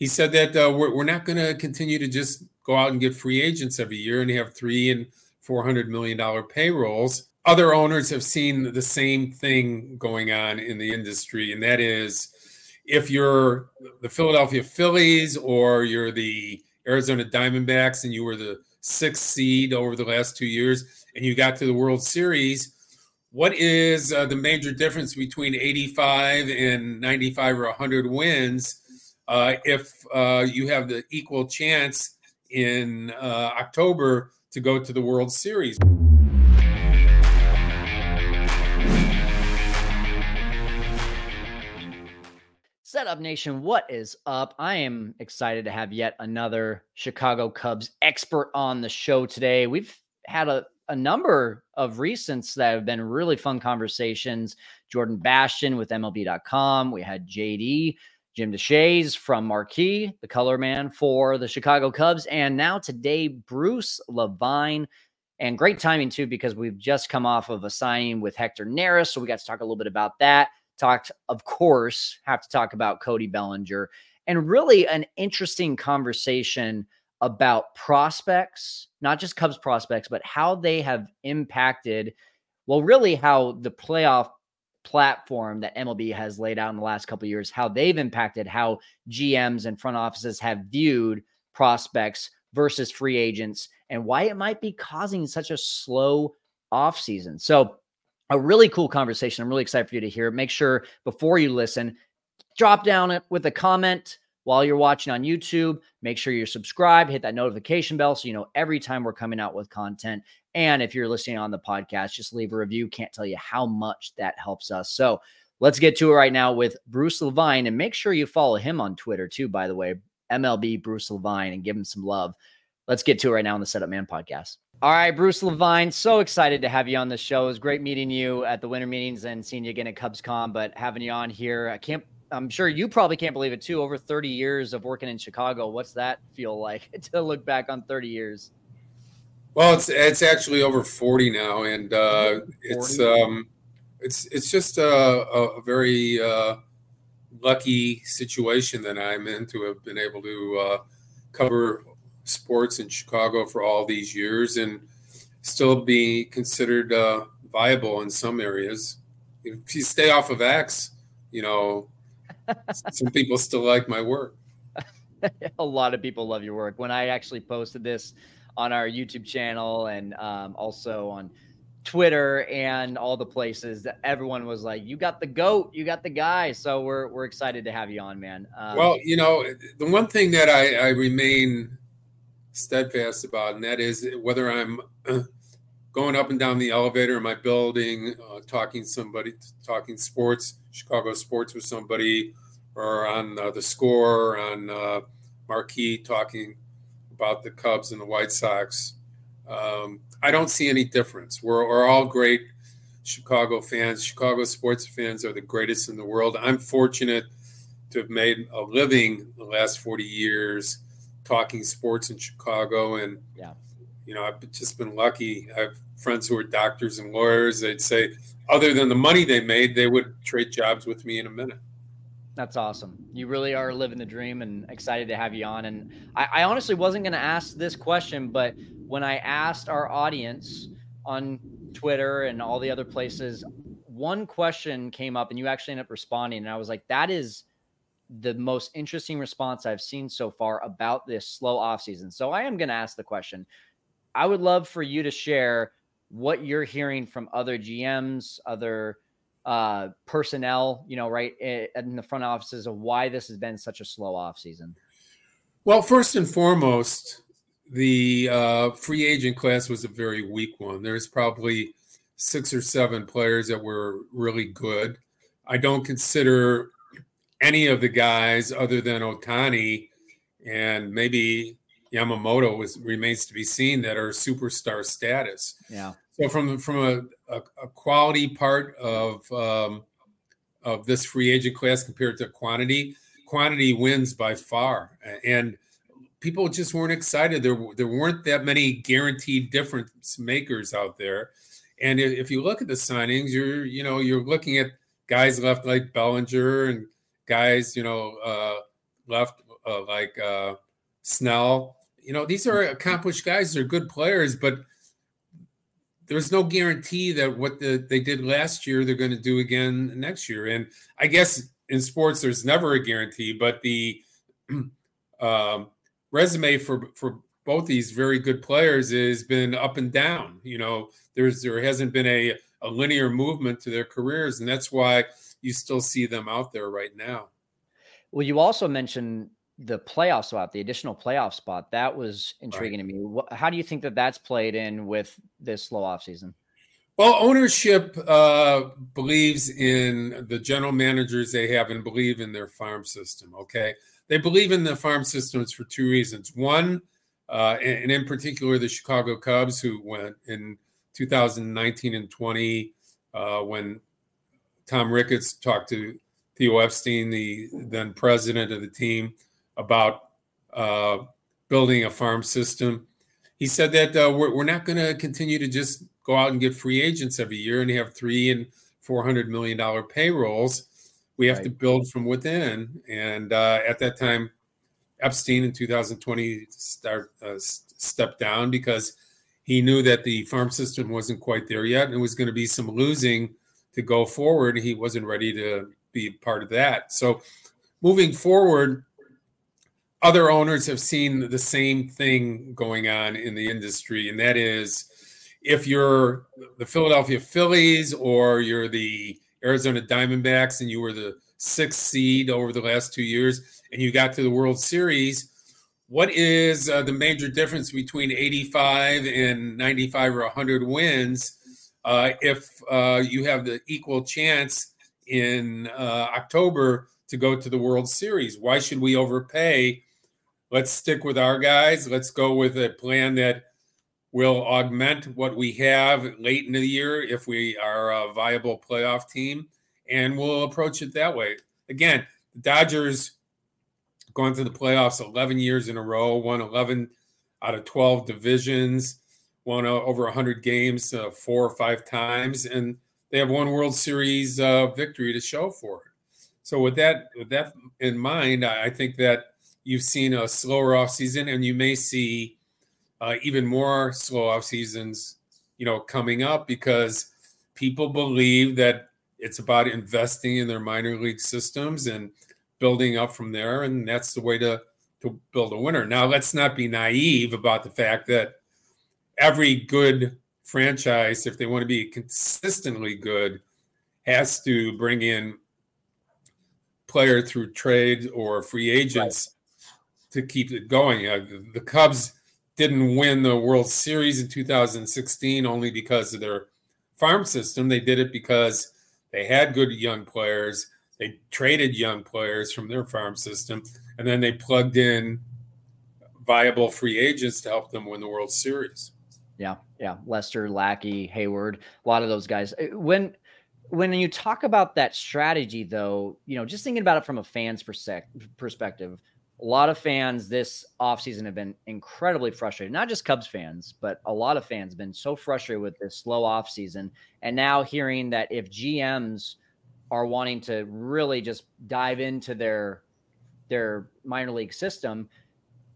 he said that uh, we're, we're not going to continue to just go out and get free agents every year and have three and four hundred million dollar payrolls. Other owners have seen the same thing going on in the industry, and that is if you're the Philadelphia Phillies or you're the Arizona Diamondbacks and you were the sixth seed over the last two years and you got to the World Series, what is uh, the major difference between 85 and 95 or 100 wins uh, if uh, you have the equal chance in uh, October to go to the World Series? Setup Nation, what is up? I am excited to have yet another Chicago Cubs expert on the show today. We've had a, a number of recents that have been really fun conversations. Jordan Bastian with MLB.com. We had JD, Jim Deshaies from Marquee, the color man for the Chicago Cubs. And now today, Bruce Levine. And great timing, too, because we've just come off of a signing with Hector Neris. So we got to talk a little bit about that talked, of course, have to talk about Cody Bellinger and really an interesting conversation about prospects, not just Cubs prospects, but how they have impacted, well, really how the playoff platform that MLB has laid out in the last couple years, how they've impacted how GMs and front offices have viewed prospects versus free agents and why it might be causing such a slow offseason. So a really cool conversation. I'm really excited for you to hear. Make sure before you listen, drop down it with a comment while you're watching on YouTube. Make sure you're subscribed, hit that notification bell so you know every time we're coming out with content. And if you're listening on the podcast, just leave a review. Can't tell you how much that helps us. So let's get to it right now with Bruce Levine. And make sure you follow him on Twitter too, by the way, MLB Bruce Levine, and give him some love. Let's get to it right now on the Setup Man podcast. All right, Bruce Levine, so excited to have you on the show. It was great meeting you at the winter meetings and seeing you again at CubsCon, but having you on here, I can't I'm sure you probably can't believe it too. Over 30 years of working in Chicago. What's that feel like to look back on 30 years? Well, it's it's actually over 40 now, and uh, it's um, it's it's just a, a very uh, lucky situation that I'm in to have been able to uh, cover sports in Chicago for all these years and still be considered uh, viable in some areas. If you stay off of X, you know, some people still like my work. a lot of people love your work. When I actually posted this on our YouTube channel and um, also on Twitter and all the places that everyone was like, "You got the goat, you got the guy." So we're we're excited to have you on, man. Um, well, you know, the one thing that I, I remain steadfast about, and that is whether I'm going up and down the elevator in my building, uh, talking somebody, talking sports, Chicago sports with somebody, or on uh, the score, on uh, Marquee, talking about the Cubs and the White Sox. Um, I don't see any difference. We're, we're all great Chicago fans. Chicago sports fans are the greatest in the world. I'm fortunate to have made a living the last 40 years talking sports in Chicago, and yeah, you know, I've just been lucky. I have friends who are doctors and lawyers. They'd say, other than the money they made, they would trade jobs with me in a minute. That's awesome. You really are living the dream, and excited to have you on. And I, I honestly wasn't going to ask this question, but when I asked our audience on Twitter and all the other places, one question came up, and you actually ended up responding, and I was like, "That is." the most interesting response I've seen so far about this slow offseason. So I am going to ask the question. I would love for you to share what you're hearing from other GMs, other uh, personnel, you know, right in the front offices of why this has been such a slow offseason. Well, first and foremost, the uh, free agent class was a very weak one. There's probably six or seven players that were really good. I don't consider any of the guys other than Ohtani and maybe Yamamoto was remains to be seen that are superstar status. Yeah. So from from a, a, a quality part of um, of this free agent class compared to quantity, quantity wins by far, and people just weren't excited. There there weren't that many guaranteed difference makers out there, and if you look at the signings, you're you know you're looking at guys left like Bellinger and guys, you know, uh, left uh, like uh, Snell. You know, these are accomplished guys. They're good players, but there's no guarantee that what the, they did last year they're going to do again next year. And I guess in sports there's never a guarantee, but the um, resume for for both these very good players has been up and down. You know, there's there hasn't been a a linear movement to their careers, and that's why you still see them out there right now. Well, you also mentioned the playoff spot, the additional playoff spot. That was intriguing right. to me. How do you think that that's played in with this slow off season? Well, ownership uh, believes in the general managers they have and believe in their farm system. Okay, they believe in the farm systems for two reasons. One, uh, and in particular, the Chicago Cubs, who went in 2019 and 20 uh, when Tom Ricketts talked to Theo Epstein, the then president of the team, about uh, building a farm system. He said that uh, we're, we're not going to continue to just go out and get free agents every year and have three and four hundred million dollar payrolls. We have right. to build from within. And uh, at that time, Epstein in 2020 start, uh, stepped down because he knew that the farm system wasn't quite there yet and it was going to be some losing to go forward. He wasn't ready to be part of that. So moving forward, other owners have seen the same thing going on in the industry, and that is if you're the Philadelphia Phillies or you're the Arizona Diamondbacks and you were the sixth seed over the last two years and you got to the World Series, what is uh, the major difference between 85 and 95 or 100 wins uh, if uh, you have the equal chance in uh, October to go to the World Series? Why should we overpay let's stick with our guys. Let's go with a plan that will augment what we have late in the year if we are a viable playoff team, and we'll approach it that way. Again, the Dodgers gone to the playoffs 11 years in a row, won 11 out of 12 divisions, won over 100 games uh, four or five times, and they have one World Series uh, victory to show for it. So with that with that in mind, I think that you've seen a slower off season, and you may see uh, even more slow off seasons, you know, coming up because people believe that it's about investing in their minor league systems and building up from there, and that's the way to to build a winner. Now, let's not be naive about the fact that every good franchise, if they want to be consistently good, has to bring in player through trade or free agents to keep it going. Uh, the Cubs didn't win the World Series in 2016 only because of their farm system. They did it because they had good young players. They traded young players from their farm system, and then they plugged in viable free agents to help them win the World Series. Yeah, yeah. Lester, Lackey, Heyward, a lot of those guys. Uh, when when you talk about that strategy, though, you know, just thinking about it from a fan's perspective, a lot of fans this offseason have been incredibly frustrated. Not just Cubs fans, but a lot of fans have been so frustrated with this slow offseason. And now hearing that if GMs are wanting to really just dive into their their minor league system,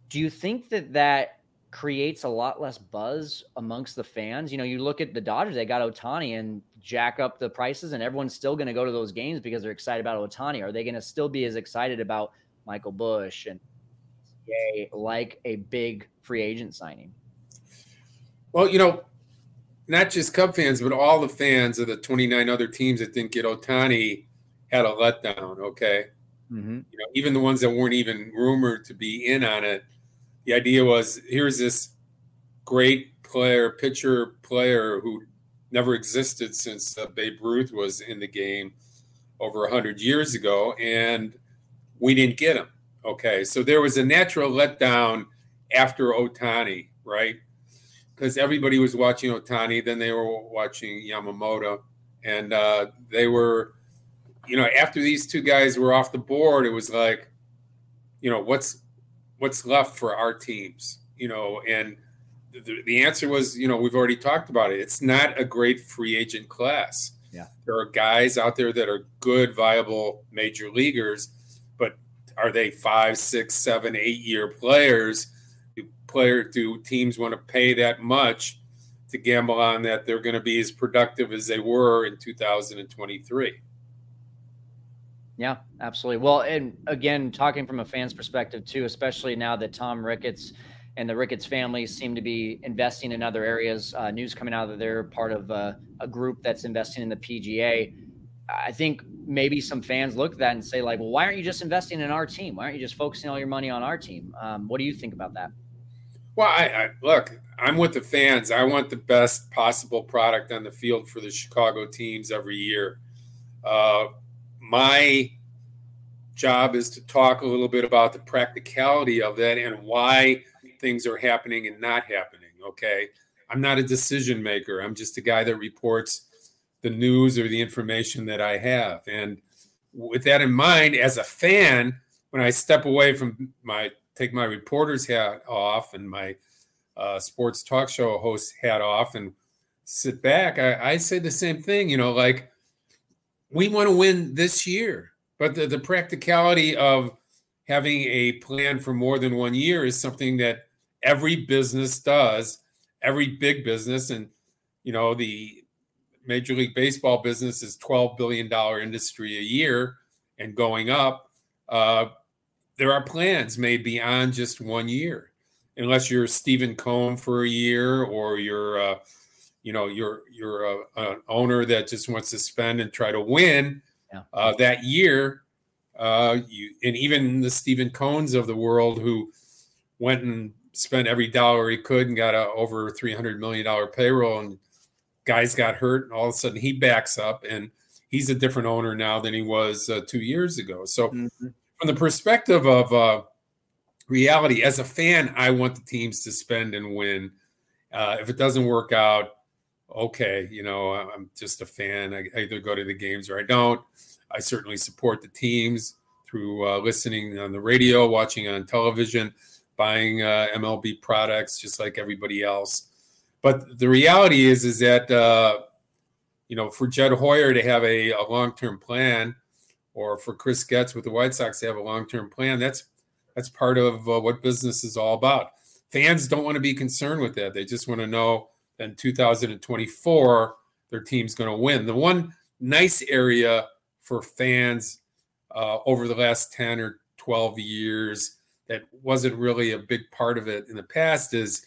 do you think that that creates a lot less buzz amongst the fans? You know, you look at the Dodgers, they got Ohtani and jack up the prices, and everyone's still going to go to those games because they're excited about Ohtani. Are they going to still be as excited about Michael Busch and yay, like a big free agent signing? Well, you know, not just Cub fans, but all the fans of the 29 other teams that didn't get Ohtani had a letdown. Okay. Mm-hmm. You know, even the ones that weren't even rumored to be in on it. The idea was here's this great player, pitcher player who never existed since uh, Babe Ruth was in the game over 100 years ago. And we didn't get him. Okay, so there was a natural letdown after Ohtani, right? Because everybody was watching Ohtani, then they were watching Yamamoto, and uh, they were, you know, after these two guys were off the board, it was like, you know, what's what's left for our teams, you know, and the, the answer was, you know, we've already talked about it. It's not a great free agent class. Yeah, there are guys out there that are good, viable major leaguers are they five, six, seven, eight year players? Do player do teams want to pay that much to gamble on that they're going to be as productive as they were in 2023? Yeah, absolutely. Well, and again, talking from a fan's perspective too, especially now that Tom Ricketts and the Ricketts family seem to be investing in other areas. Uh, news coming out that they're part of uh, a group that's investing in the PGA. I think maybe some fans look at that and say, like, well, why aren't you just investing in our team? Why aren't you just focusing all your money on our team? Um, what do you think about that? Well, I, I, look, I'm with the fans. I want the best possible product on the field for the Chicago teams every year. Uh, my job is to talk a little bit about the practicality of that and why things are happening and not happening. Okay. I'm not a decision maker. I'm just a guy that reports the news or the information that I have. And with that in mind, as a fan, when I step away from my take my reporter's hat off and my uh, sports talk show host hat off and sit back, I, I say the same thing. You know, like we want to win this year, but the, the practicality of having a plan for more than one year is something that every business does, every big business, and you know the Major League Baseball business is $12 billion industry a year and going up. Uh, there are plans made beyond just one year, unless you're Steven Cohen for a year or you're, uh, you know, you're you're a, an owner that just wants to spend and try to win yeah. uh, that year. Uh, you and even the Steven Cohens of the world who went and spent every dollar he could and got a over three hundred million dollar payroll and guys got hurt, and all of a sudden he backs up, and he's a different owner now than he was uh, two years ago. So, mm-hmm. from the perspective of uh, reality, as a fan, I want the teams to spend and win. Uh, if it doesn't work out, okay, you know, I'm just a fan. I either go to the games or I don't. I certainly support the teams through uh, listening on the radio, watching on television, buying uh, MLB products, just like everybody else. But the reality is, is that uh, you know, for Jed Hoyer to have a, a long-term plan, or for Chris Getz with the White Sox to have a long-term plan, that's that's part of uh, what business is all about. Fans don't want to be concerned with that; they just want to know that in 2024 their team's going to win. The one nice area for fans uh, over the last 10 or 12 years that wasn't really a big part of it in the past is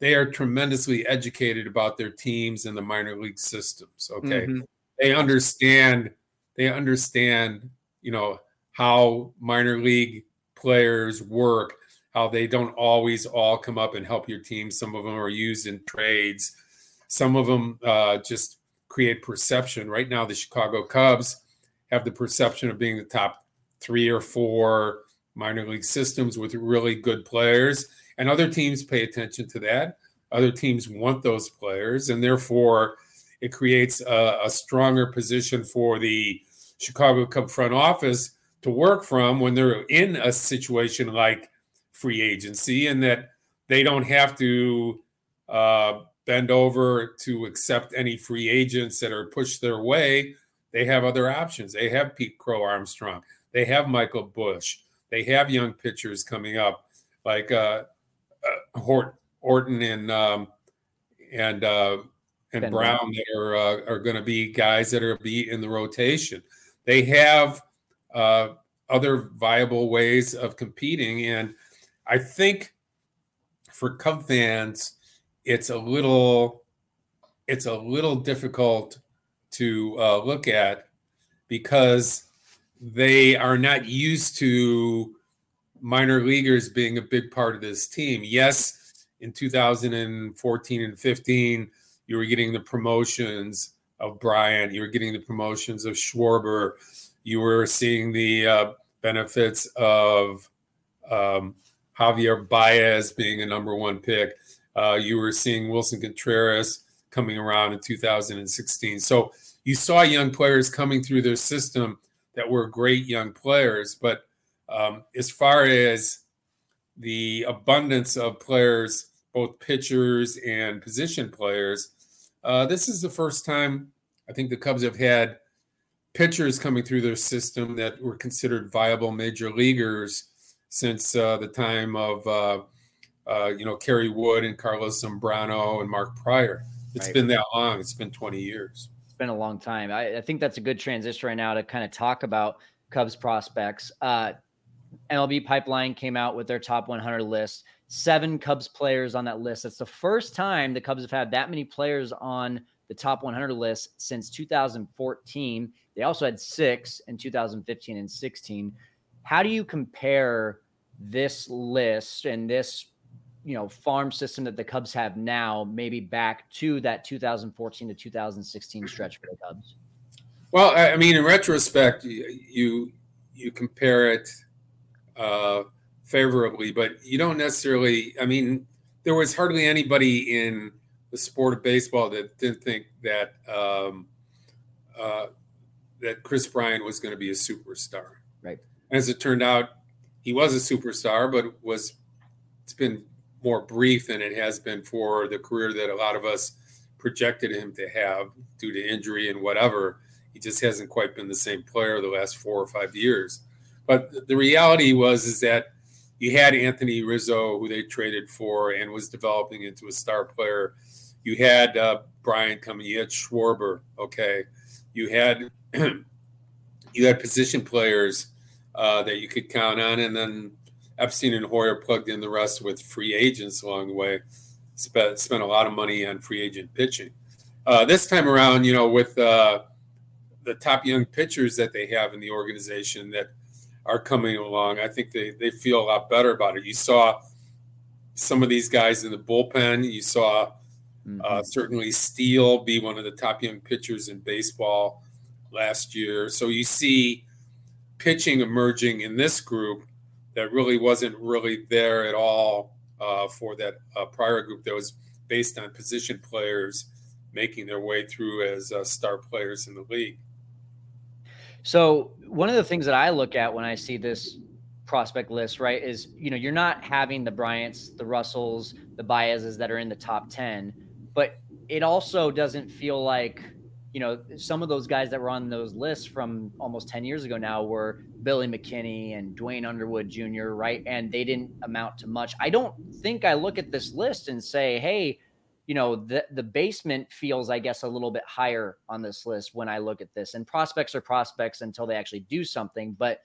they are tremendously educated about their teams and the minor league systems. Okay. Mm-hmm. They understand, they understand, you know, how minor league players work, how they don't always all come up and help your team. Some of them are used in trades. Some of them uh, just create perception. Right now, the Chicago Cubs have the perception of being the top three or four minor league systems with really good players and other teams pay attention to that. Other teams want those players, and therefore it creates a, a stronger position for the Chicago Cub front office to work from when they're in a situation like free agency, and that they don't have to uh, bend over to accept any free agents that are pushed their way. They have other options. They have Pete Crow Armstrong. They have Michael Busch. They have young pitchers coming up like uh, Hort, Horton and um, and uh, and ben Brown that are uh, are going to be guys that are be in the rotation. They have uh, other viable ways of competing, and I think for Cub fans, it's a little it's a little difficult to uh, look at because they are not used to minor leaguers being a big part of this team. Yes, in 2014 and 15, you were getting the promotions of Bryant, you were getting the promotions of Schwarber, you were seeing the uh, benefits of um, Javier Baez being a number one pick. Uh, you were seeing Willson Contreras coming around in 2016. So you saw young players coming through their system that were great young players, but um, as far as the abundance of players, both pitchers and position players, uh, this is the first time I think the Cubs have had pitchers coming through their system that were considered viable major leaguers since uh, the time of uh, uh, you know Kerry Wood and Carlos Zambrano and Mark Prior. It's right. been that long. It's been 20 years. It's been a long time. I, I, think that's a good transition right now to kind of talk about Cubs prospects. Uh, MLB Pipeline came out with their top 100 list. Seven Cubs players on that list. That's the first time the Cubs have had that many players on the top 100 list since 2014. They also had six in 2015 and 16. How do you compare this list and this you know farm system that the Cubs have now, maybe back to that 2014 to 2016 stretch for the Cubs? Well, I mean, in retrospect, you you compare it uh, favorably, but you don't necessarily. I mean, there was hardly anybody in the sport of baseball that didn't think that um, uh, that Kris Bryant was going to be a superstar. Right. As it turned out, he was a superstar, but was it's been more brief than it has been for the career that a lot of us projected him to have due to injury and whatever. He just hasn't quite been the same player the last four or five years. But the reality was is that you had Anthony Rizzo, who they traded for and was developing into a star player. You had uh, Bryant coming. You had Schwarber. Okay, you had you had position players uh, that you could count on, and then Epstein and Hoyer plugged in the rest with free agents along the way. Spent spent a lot of money on free agent pitching. Uh, this time around, you know, with uh, the top young pitchers that they have in the organization that are coming along, I think they they feel a lot better about it. You saw some of these guys in the bullpen. You saw mm-hmm. uh, certainly Steele be one of the top young pitchers in baseball last year. So you see pitching emerging in this group that really wasn't really there at all uh, for that uh, prior group that was based on position players making their way through as uh, star players in the league. So one of the things that I look at when I see this prospect list, right, is you know you're not having the Bryants, the Russells, the Baez's that are in the top ten, but it also doesn't feel like you know, some of those guys that were on those lists from almost 10 years ago now were Billy McKinney and Duane Underwood Jr., right? And they didn't amount to much. I don't think I look at this list and say, hey, you know, the, the basement feels, I guess, a little bit higher on this list when I look at this. And prospects are prospects until they actually do something. But,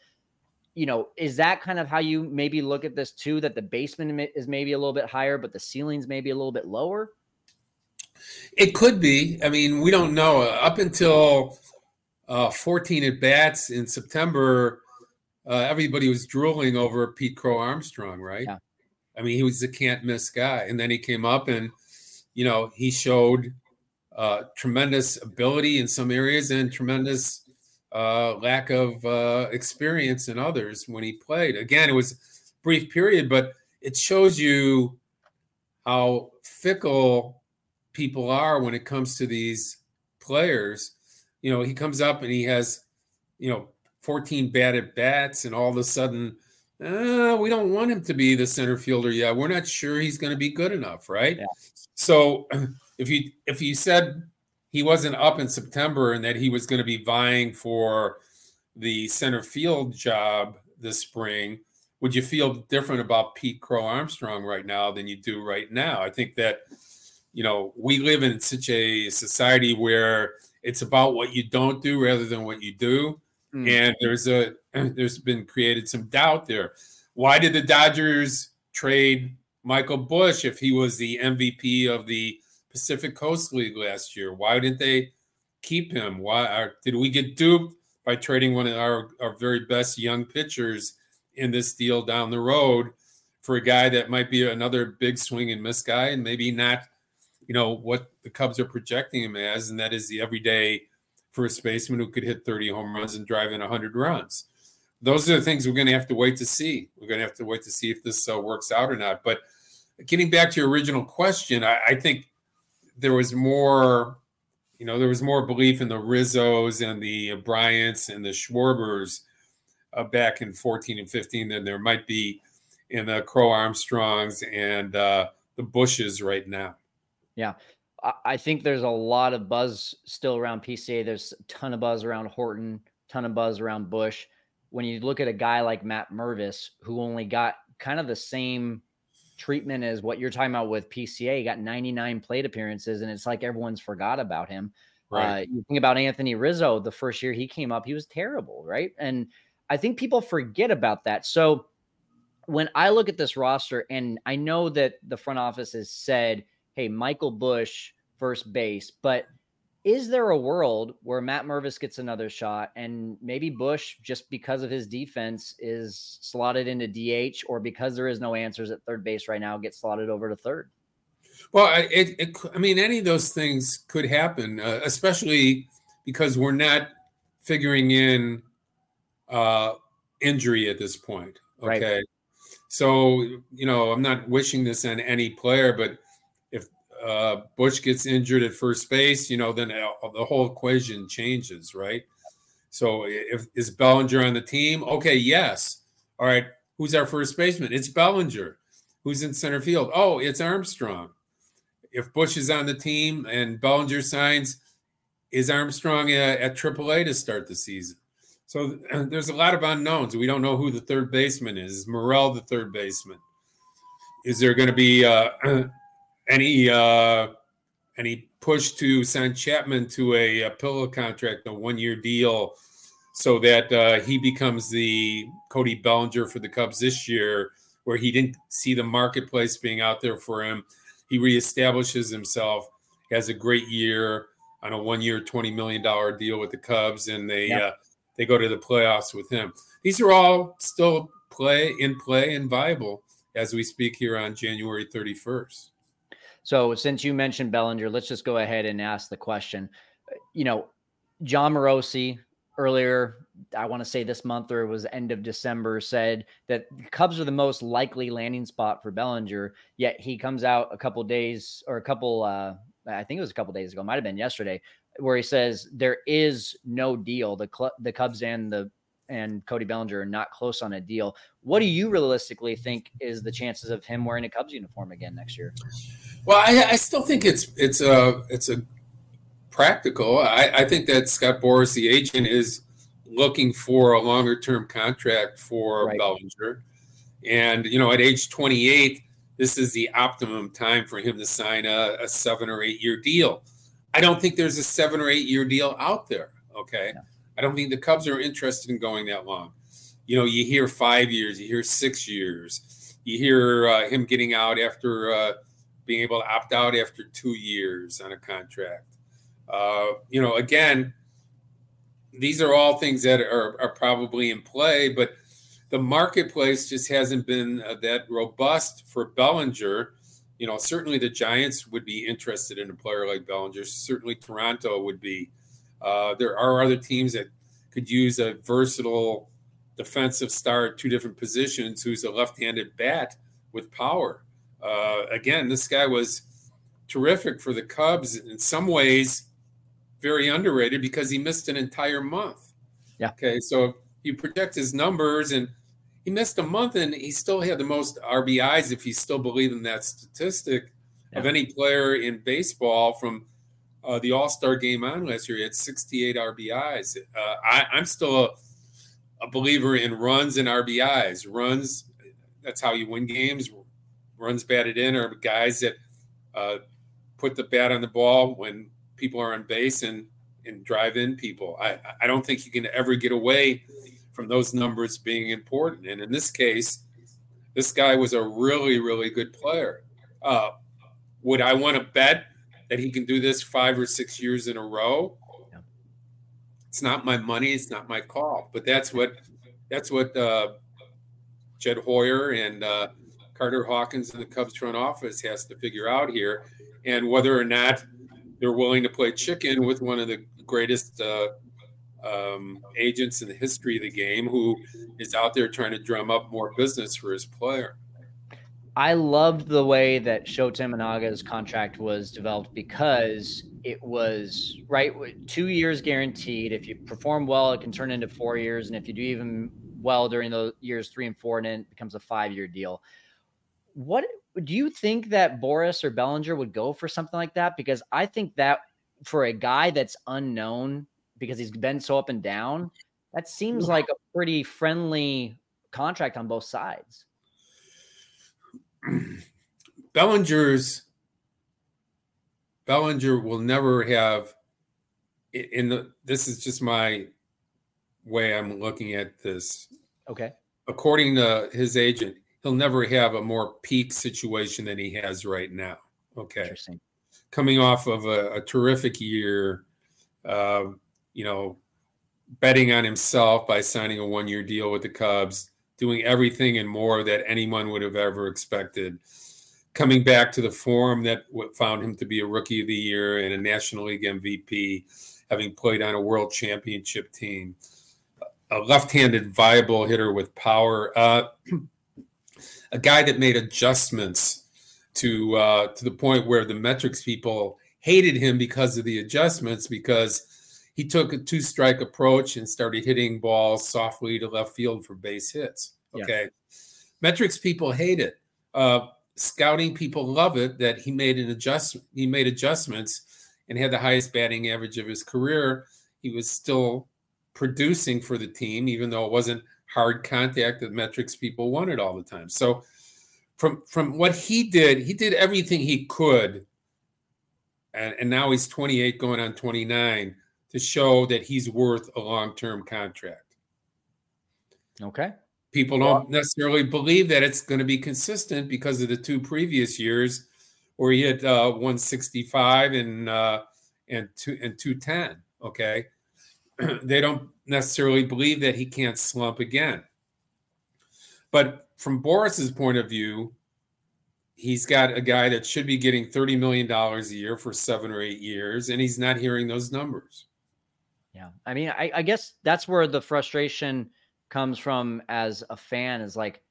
you know, is that kind of how you maybe look at this too? That the basement is maybe a little bit higher, but the ceiling's maybe a little bit lower? It could be. I mean, we don't know. Up until uh, 14 at bats in September, uh, everybody was drooling over Pete Crow Armstrong, right? Yeah. I mean, he was a can't miss guy. And then he came up and, you know, he showed uh, tremendous ability in some areas and tremendous uh, lack of uh, experience in others when he played. Again, it was a brief period, but it shows you how fickle people are when it comes to these players. You know, he comes up and he has, you know, 14 bad at bats, and all of a sudden, uh, we don't want him to be the center fielder yet. We're not sure he's going to be good enough, right? Yeah. So, if you if you said he wasn't up in September and that he was going to be vying for the center field job this spring, would you feel different about Pete Crow Armstrong right now than you do right now? I think that you know, we live in such a society where it's about what you don't do rather than what you do. Mm. And there's a there's been created some doubt there. Why did the Dodgers trade Michael Busch if he was the MVP of the Pacific Coast League last year? Why didn't they keep him? Why are, did we get duped by trading one of our, our very best young pitchers in this deal down the road for a guy that might be another big swing and miss guy and maybe not you know what the Cubs are projecting him as, and that is the everyday first baseman who could hit 30 home runs and drive in 100 runs. Those are the things we're going to have to wait to see. We're going to have to wait to see if this uh, works out or not. But getting back to your original question, I, I think there was more, you know, there was more belief in the Rizzos and the Bryants and the Schwarbers uh, back in 14 and 15 than there might be in the Crow Armstrongs and uh, the Busches right now. Yeah. I think there's a lot of buzz still around PCA. There's a ton of buzz around Horton, ton of buzz around Busch. When you look at a guy like Matt Mervis, who only got kind of the same treatment is what you're talking about with PCA, he got 99 plate appearances, and it's like everyone's forgot about him. Right. Uh, you think about Anthony Rizzo, the first year he came up, he was terrible, right? And I think people forget about that. So when I look at this roster, and I know that the front office has said, hey, Michael Busch, first base, but is there a world where Matt Mervis gets another shot and maybe Busch, just because of his defense, is slotted into DH, or because there is no answers at third base right now, gets slotted over to third? Well, it, it I mean, any of those things could happen, uh, especially because we're not figuring in uh, injury at this point. Okay. Right. So, you know, I'm not wishing this on any player, but uh, Busch gets injured at first base, you know, then the whole equation changes, right? So, if is Bellinger on the team? Okay, yes. All right, who's our first baseman? It's Bellinger. Who's in center field? Oh, it's Armstrong. If Busch is on the team and Bellinger signs, is Armstrong at, at AAA to start the season? So there's a lot of unknowns. We don't know who the third baseman is. Is Morel the third baseman? Is there going to be uh, any uh, any push to sign Chapman to a, a pillow contract, a one year deal, so that uh, he becomes the Cody Bellinger for the Cubs this year, where he didn't see the marketplace being out there for him. He reestablishes himself, has a great year on a one year, $20 million deal with the Cubs, and they yep. uh, they go to the playoffs with him. These are all still play in play and viable as we speak here on January 31st. So, since you mentioned Bellinger, let's just go ahead and ask the question. You know, Jon Morosi earlier, I want to say this month or it was end of December, said that Cubs are the most likely landing spot for Bellinger. Yet he comes out a couple days or a couple, uh, I think it was a couple days ago, might have been yesterday, where he says there is no deal. The cl- the Cubs and the and Cody Bellinger are not close on a deal. What do you realistically think is the chances of him wearing a Cubs uniform again next year? Well, I, I still think it's it's a it's a practical. I, I think that Scott Boras, the agent, is looking for a longer term contract for right. Bellinger, and you know, at age 28, this is the optimum time for him to sign a, a seven or eight year deal. I don't think there's a seven or eight year deal out there. Okay. I don't think the Cubs are interested in going that long. You know, you hear five years, you hear six years, you hear uh, him getting out after uh, being able to opt out after two years on a contract. Uh, you know, again, these are all things that are, are probably in play, but the marketplace just hasn't been uh, that robust for Bellinger you know, certainly the Giants would be interested in a player like Bellinger. Certainly Toronto would be. Uh, there are other teams that could use a versatile defensive star at two different positions who's a left-handed bat with power. Uh, again, this guy was terrific for the Cubs. In some ways, very underrated because he missed an entire month. Yeah. Okay, so you project his numbers and – he missed a month and he still had the most RBIs, if you still believe in that statistic, yeah. of any player in baseball from uh, the All Star game on last year. He had 68 RBIs. Uh, I, am still a, a, believer in runs and RBIs. Runs, that's how you win games. Runs batted in are guys that uh, put the bat on the ball when people are on base and, and drive in people. I, I don't think you can ever get away from those numbers being important. And in this case, this guy was a really, really good player. Uh, would I want to bet that he can do this five or six years in a row? Yeah. It's not my money. It's not my call. But that's what that's what uh, Jed Hoyer and uh, Carter Hawkins and the Cubs front office has to figure out here, and whether or not they're willing to play chicken with one of the greatest uh, um, agents in the history of the game who is out there trying to drum up more business for his player. I loved the way that Shota Imanaga's contract was developed because it was right two years guaranteed. If you perform well, it can turn into four years, and if you do even well during the years three and four, then it becomes a five year deal. What do you think that Boras or Bellinger would go for something like that? Because I think that for a guy that's unknown because he's been so up and down, that seems like a pretty friendly contract on both sides. Bellinger's Bellinger will never have in the this is just my way I'm looking at this. Okay. According to his agent, he'll never have a more peak situation than he has right now. Okay. Interesting. Coming off of a, a terrific year, uh, you know, betting on himself by signing a one year deal with the Cubs, doing everything and more that anyone would have ever expected. Coming back to the form that found him to be a rookie of the year and a National League MVP, having played on a world championship team. A left handed, viable hitter with power. Uh, a guy that made adjustments to uh, to the point where the metrics people hated him because of the adjustments because he took a two strike approach and started hitting balls softly to left field for base hits. Okay. Yeah. Metrics people hate it. Uh, scouting people love it that he made an adjustment. He made adjustments and had the highest batting average of his career. He was still producing for the team, even though it wasn't hard contact that metrics people wanted all the time. So from from what he did, he did everything he could. And, and now he's 28 going on 29 to show that he's worth a long-term contract. Okay. People don't necessarily believe that it's going to be consistent because of the two previous years where he had uh, 165 and uh, and two and 210. Okay, they don't necessarily believe that he can't slump again. But from Boras's point of view, he's got a guy that should be getting $30 million a year for seven or eight years, and he's not hearing those numbers. Yeah. I mean, I, I guess that's where the frustration comes from as a fan is like,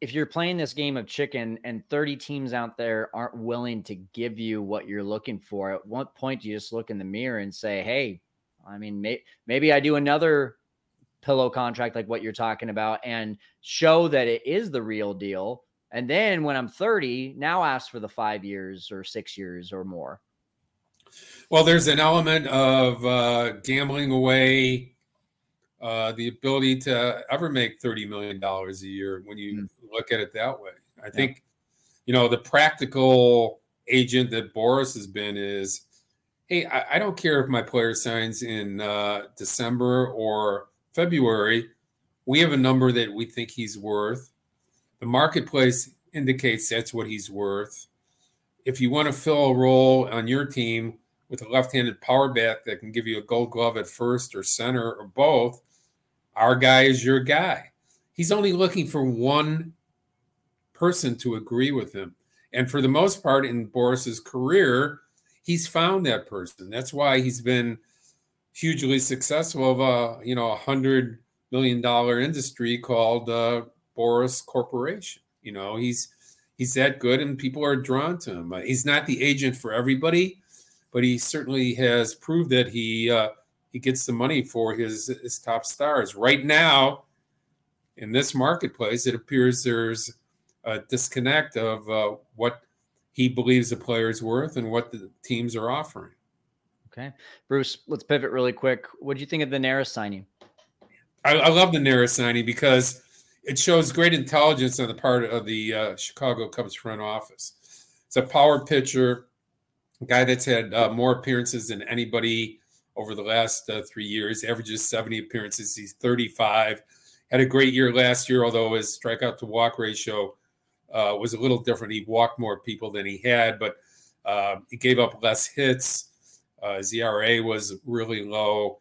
if you're playing this game of chicken and 30 teams out there aren't willing to give you what you're looking for, at what point do you just look in the mirror and say, Hey, I mean, may, maybe I do another pillow contract like what you're talking about and show that it is the real deal. And then when I'm 30, now ask for the five years or six years or more. Well, there's an element of uh, gambling away uh, the ability to ever make $30 million a year when you mm-hmm. look at it that way. I yeah. think, you know, the practical agent that Boras has been is hey, I, I don't care if my player signs in uh, December or February. We have a number that we think he's worth. The marketplace indicates that's what he's worth. If you want to fill a role on your team, with a left-handed power bat that can give you a gold glove at first or center or both, our guy is your guy. He's only looking for one person to agree with him. And for the most part in Boras's career, he's found that person. That's why he's been hugely successful of a, you know, a hundred million dollar industry called uh, Boras Corporation. You know, he's he's that good and people are drawn to him. He's not the agent for everybody but he certainly has proved that he uh, he gets the money for his his top stars. Right now, in this marketplace, it appears there's a disconnect of uh, what he believes the player is worth and what the teams are offering. Okay, Bruce, let's pivot really quick. What do you think of the Neris signing? I, I love the Neris signing because it shows great intelligence on the part of the uh, Chicago Cubs front office. It's a power pitcher guy that's had uh, more appearances than anybody over the last uh, three years, averages 70 appearances. He's 35. Had a great year last year, although his strikeout to walk ratio uh, was a little different. He walked more people than he had, but uh, he gave up less hits. Uh, his ERA was really low.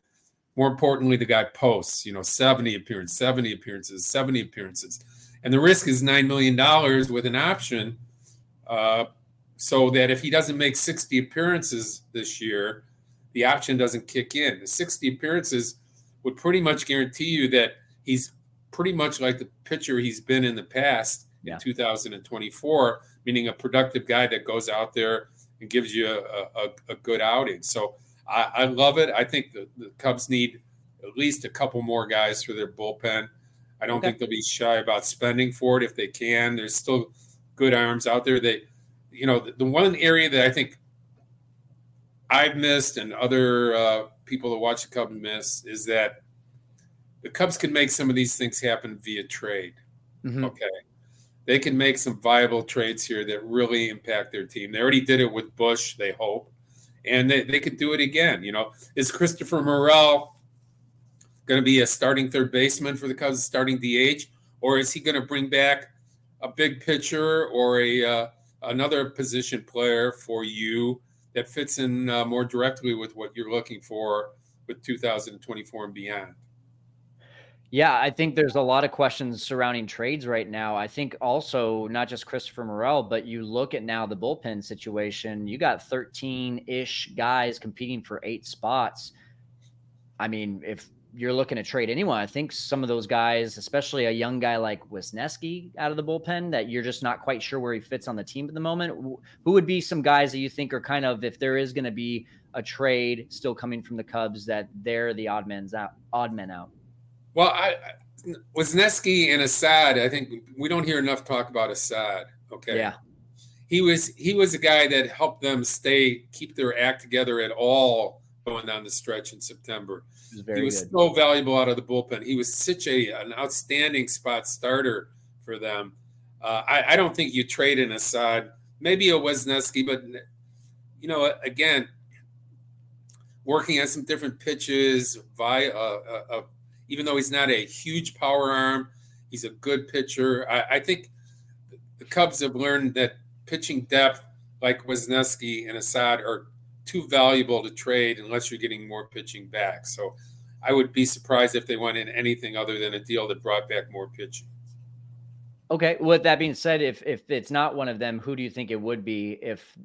More importantly, the guy posts, you know, 70 appearances, 70 appearances, 70 appearances. And the risk is $9 million with an option. So that if he doesn't make 60 appearances this year, the option doesn't kick in. The 60 appearances would pretty much guarantee you that he's pretty much like the pitcher he's been in the past yeah. in 2024, meaning a productive guy that goes out there and gives you a, a, a good outing. So I, I, love it. I think the, the, Cubs need at least a couple more guys for their bullpen. I don't okay. think they'll be shy about spending for it if they can. There's still good arms out there. They, you know, the, the one area that I think I've missed and other uh, people that watch the Cubs miss is that the Cubs can make some of these things happen via trade. Mm-hmm. Okay. They can make some viable trades here that really impact their team. They already did it with Busch, they hope. And they, they could do it again. You know, is Christopher Morel going to be a starting third baseman for the Cubs, starting DH? Or is he going to bring back a big pitcher or a uh, another position player for you that fits in uh, more directly with what you're looking for with 2024 and beyond? Yeah, I think there's a lot of questions surrounding trades right now. I think also not just Christopher Morel, but you look at now the bullpen situation. You got 13 ish guys competing for eight spots. I mean, if you're looking to trade anyone, I think some of those guys, especially a young guy like Wesneski out of the bullpen, that you're just not quite sure where he fits on the team at the moment. Who would be some guys that you think are kind of, if there is going to be a trade still coming from the Cubs, that they're the odd men's out, odd men out? Well, I, Wesneski and Assad, I think we don't hear enough talk about Assad. Okay. Yeah. He was he was a guy that helped them stay keep their act together at all going down the stretch in September. He was, he was good. so valuable out of the bullpen. He was such a an outstanding spot starter for them. Uh, I, I, don't think you trade an Assad, maybe a Wesneski, but you know, again, working on some different pitches via uh, uh, uh even though he's not a huge power arm, he's a good pitcher. I, I think the Cubs have learned that pitching depth like Wesneski and Assad are too valuable to trade unless you're getting more pitching back. So I would be surprised if they went in anything other than a deal that brought back more pitching. Okay. With that being said, if if it's not one of them, who do you think it would be? If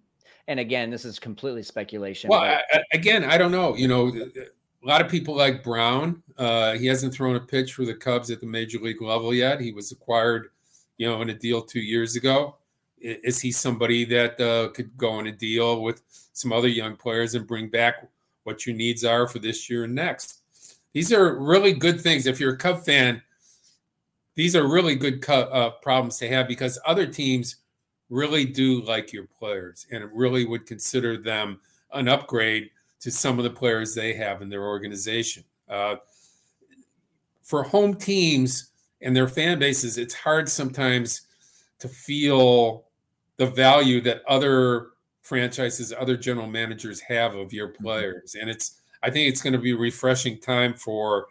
and again, this is completely speculation. Well. I, again, I don't know. You know, a lot of people like Brown. Uh, he hasn't thrown a pitch for the Cubs at the major league level yet. He was acquired, you know, in a deal two years ago. Is he somebody that uh, could go on a deal with some other young players and bring back what your needs are for this year and next? These are really good things. If you're a Cub fan, these are really good uh, problems to have because other teams really do like your players and really would consider them an upgrade to some of the players they have in their organization. Uh, for home teams and their fan bases, it's hard sometimes to feel the value that other franchises, other general managers have of your mm-hmm. players. And it's, I think it's going to be a refreshing time for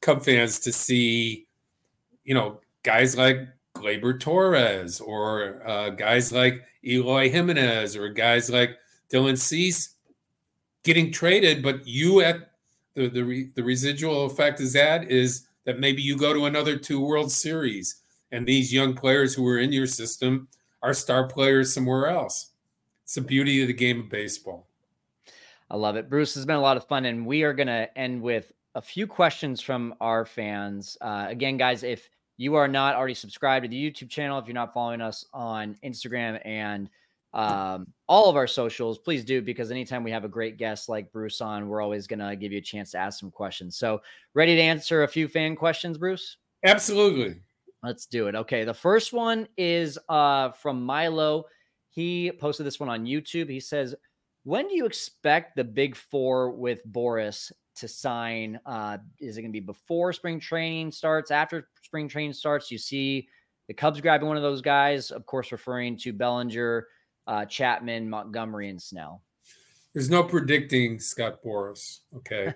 Cub fans to see, you know, guys like Gleyber Torres or uh, guys like Eloy Jimenez or guys like Dylan Cease getting traded, but you at the the, re, the residual effect is that is that maybe you go to another two World Series, and these young players who are in your system are star players somewhere else. It's the beauty of the game of baseball. I love it, Bruce. Has been a lot of fun, and we are going to end with a few questions from our fans. Uh, again, guys, if you are not already subscribed to the YouTube channel, if you're not following us on Instagram and um, all of our socials, please do because anytime we have a great guest like Bruce on, we're always going to give you a chance to ask some questions. So, ready to answer a few fan questions, Bruce? Absolutely. Let's do it. Okay. The first one is uh, from Milo. He posted this one on YouTube. He says, When do you expect the big four with Boras to sign? Uh, is it going to be before spring training starts, after spring training starts? You see the Cubs grabbing one of those guys, of course, referring to Bellinger uh, Chapman, Montgomery, and Snell. There's no predicting Scott Boras. Okay,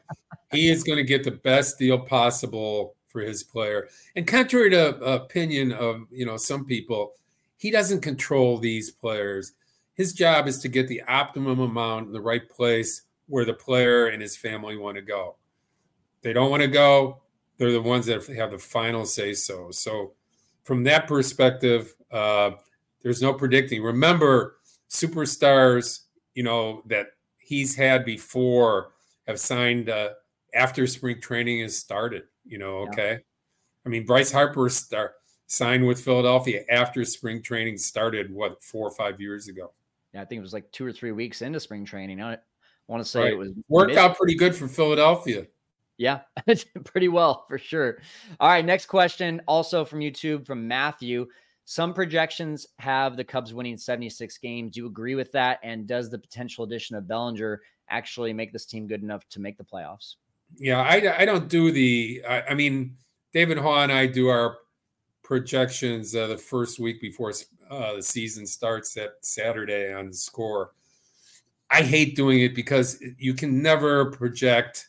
he is going to get the best deal possible for his player. And contrary to opinion of you know some people, he doesn't control these players. His job is to get the optimum amount in the right place where the player and his family want to go. They don't want to go. They're the ones that have the final say so. So, from that perspective, uh, there's no predicting. Remember, superstars, you know, that he's had before have signed uh, after spring training has started, you know, okay. Yeah. I mean, Bryce Harper start, signed with Philadelphia after spring training started, what, four or five years ago? Yeah, I think it was like two or three weeks into spring training. I want to say right. it was worked mid- out pretty good for Philadelphia. Yeah, pretty well for sure. All right, next question, also from YouTube from Matthew Some projections have the Cubs winning 76 games. Do you agree with that? And does the potential addition of Bellinger actually make this team good enough to make the playoffs? Yeah, I, I don't do the. I, I mean, David Haugh and I do our projections uh, the first week before uh, the season starts that Saturday on the score. I hate doing it because you can never project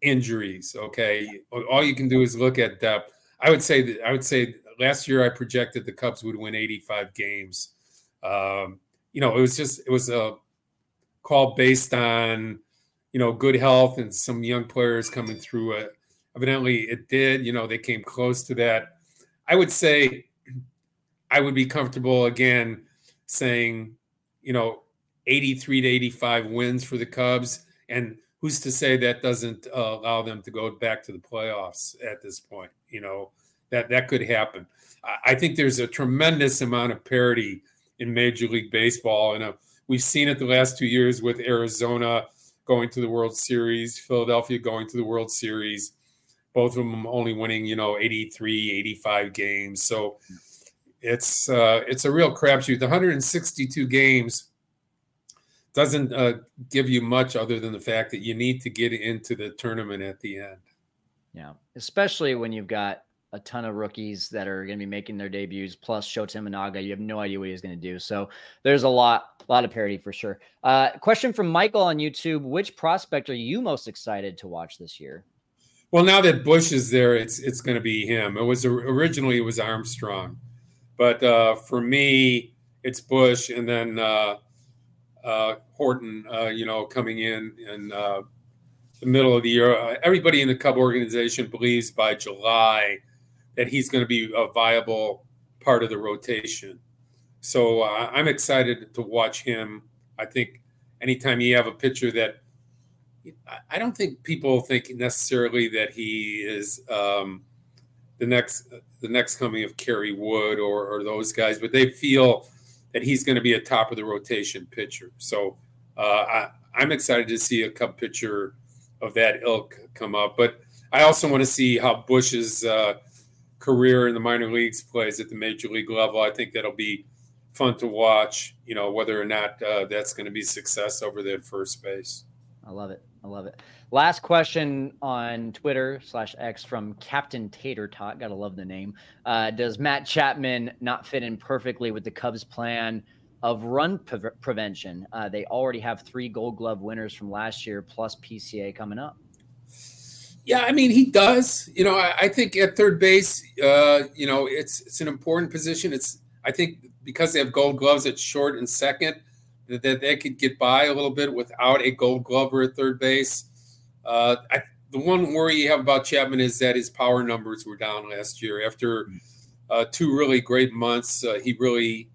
injuries. Okay, all you can do is look at depth. I would say that I would say last year I projected the Cubs would win 85 games. Um, you know, it was just it was a call based on you know good health and some young players coming through it. Evidently, it did. You know, they came close to that. I would say I would be comfortable again saying, you know, 83 to 85 wins for the Cubs. And who's to say that doesn't uh, allow them to go back to the playoffs at this point? You know, that that could happen. I think there's a tremendous amount of parity in Major League Baseball, and uh, we've seen it the last two years with Arizona going to the World Series, Philadelphia going to the World Series, both of them only winning, you know, 83, 85 games. So it's uh, it's a real crapshoot. The 162 games doesn't uh, give you much other than the fact that you need to get into the tournament at the end. Yeah, especially when you've got a ton of rookies that are going to be making their debuts, plus Shota Imanaga. You have no idea what he's going to do. So there's a lot, a lot of parity for sure. Uh, question from Michael on YouTube: Which prospect are you most excited to watch this year? Well, now that Busch is there, it's it's going to be him. It was originally it was Armstrong, but uh, for me, it's Busch, and then uh, uh, Horton. Uh, you know, coming in in uh, the middle of the year. Everybody in the Cub organization believes by July that he's going to be a viable part of the rotation. So uh, I'm excited to watch him. I think anytime you have a pitcher that I don't think people think necessarily that he is um, the next the next coming of Kerry Wood or, or those guys, but they feel that he's going to be a top of the rotation pitcher. So uh, I, I'm excited to see a Cub pitcher of that ilk come up. But I also want to see how Busch's uh, career in the minor leagues plays at the major league level. I think that'll be fun to watch. You know whether or not uh, that's going to be success over there at first base. I love it. I love it. Last question on Twitter slash X from Captain Tater Tot. Gotta love the name. Uh, does Matt Chapman not fit in perfectly with the Cubs' plan of run pre- prevention? Uh, they already have three Gold Glove winners from last year, plus PCA coming up. Yeah, I mean he does. You know, I, I think at third base, uh, you know, it's it's an important position. It's I think because they have Gold Gloves at short and second, that, that they could get by a little bit without a Gold Glover at third base. Uh, I, the one worry you have about Chapman is that his power numbers were down last year. After uh, two really great months, uh, he really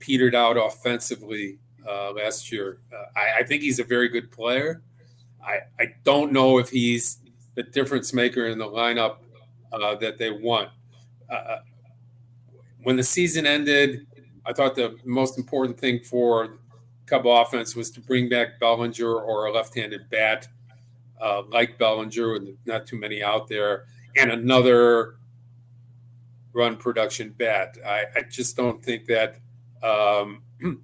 petered out offensively uh, last year. Uh, I, I, think he's a very good player. I, I don't know if he's the difference maker in the lineup uh, that they want. Uh, uh, when the season ended, I thought the most important thing for Cub offense was to bring back Bellinger or a left-handed bat uh, like Bellinger, with not too many out there, and another run production bat. I, I just don't think that um,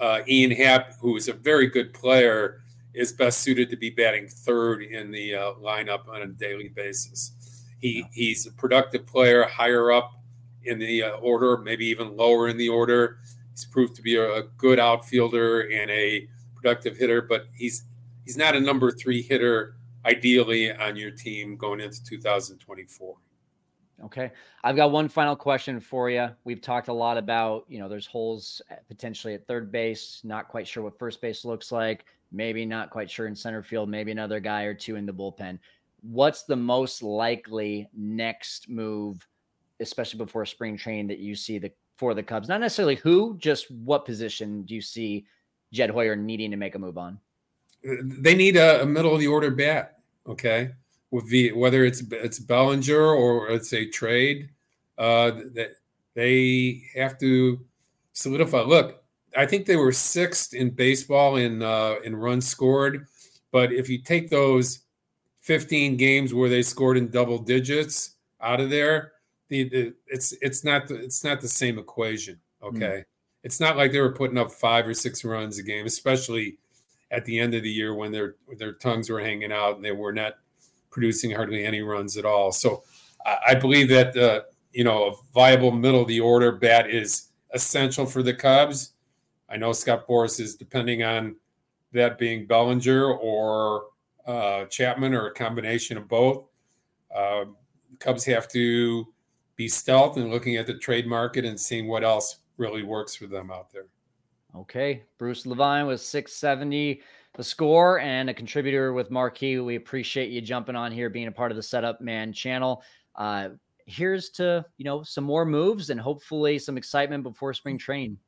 uh, Ian Happ, who is a very good player, is best suited to be batting third in the uh, lineup on a daily basis. He he's a productive player, higher up in the uh, order, maybe even lower in the order. He's proved to be a, a, good outfielder and a productive hitter, but he's he's not a number three hitter ideally on your team going into 2024. Okay. I've got one final question for you. We've talked a lot about, you know, there's holes potentially at third base, not quite sure what first base looks like maybe not quite sure in center field, maybe another guy or two in the bullpen. What's the most likely next move, especially before spring training, that you see the for the Cubs? Not necessarily who, just what position do you see Jed Hoyer needing to make a move on? They need a, a middle of the order bat. Okay, with the whether it's it's Bellinger or it's a trade, uh, that they have to solidify. Look, I think they were sixth in baseball in uh, in runs scored. But if you take those 15 games where they scored in double digits out of there, the, the it's it's not the, it's not the same equation. Okay, mm. it's not like they were putting up five or six runs a game, especially at the end of the year when their their tongues were hanging out and they were not producing hardly any runs at all. So I, I believe that the you know a viable middle of the order bat is essential for the Cubs. I know Scott Boras is depending on that being Bellinger or uh, Chapman or a combination of both. Uh, Cubs have to be stealth and looking at the trade market and seeing what else really works for them out there. Okay. Bruce Levine was 670 the score and a contributor with Marquee. We appreciate you jumping on here, being a part of the Setup Man channel. Uh, here's to, you know, some more moves and hopefully some excitement before spring training.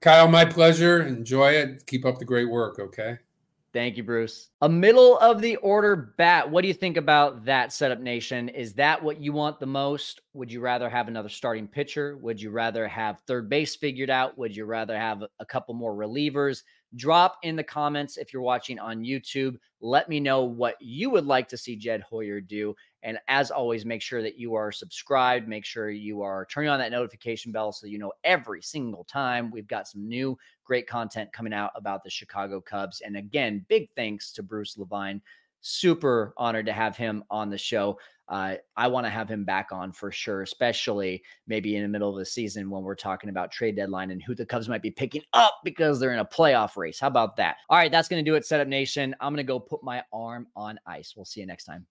Kyle, my pleasure. Enjoy it. Keep up the great work. Okay. Thank you, Bruce. A middle of the order bat. What do you think about that setup nation? Is that what you want the most? Would you rather have another starting pitcher? Would you rather have third base figured out? Would you rather have a couple more relievers? Drop in the comments if you're watching on YouTube. Let me know what you would like to see Jed Hoyer do. And as always, make sure that you are subscribed. Make sure you are turning on that notification bell so you know every single time we've got some new great content coming out about the Chicago Cubs. And again, big thanks to Bruce Levine. Super honored to have him on the show. Uh, I want to have him back on for sure, especially maybe in the middle of the season when we're talking about trade deadline and who the Cubs might be picking up because they're in a playoff race. How about that? All right, that's going to do it, Setup Nation. I'm going to go put my arm on ice. We'll see you next time.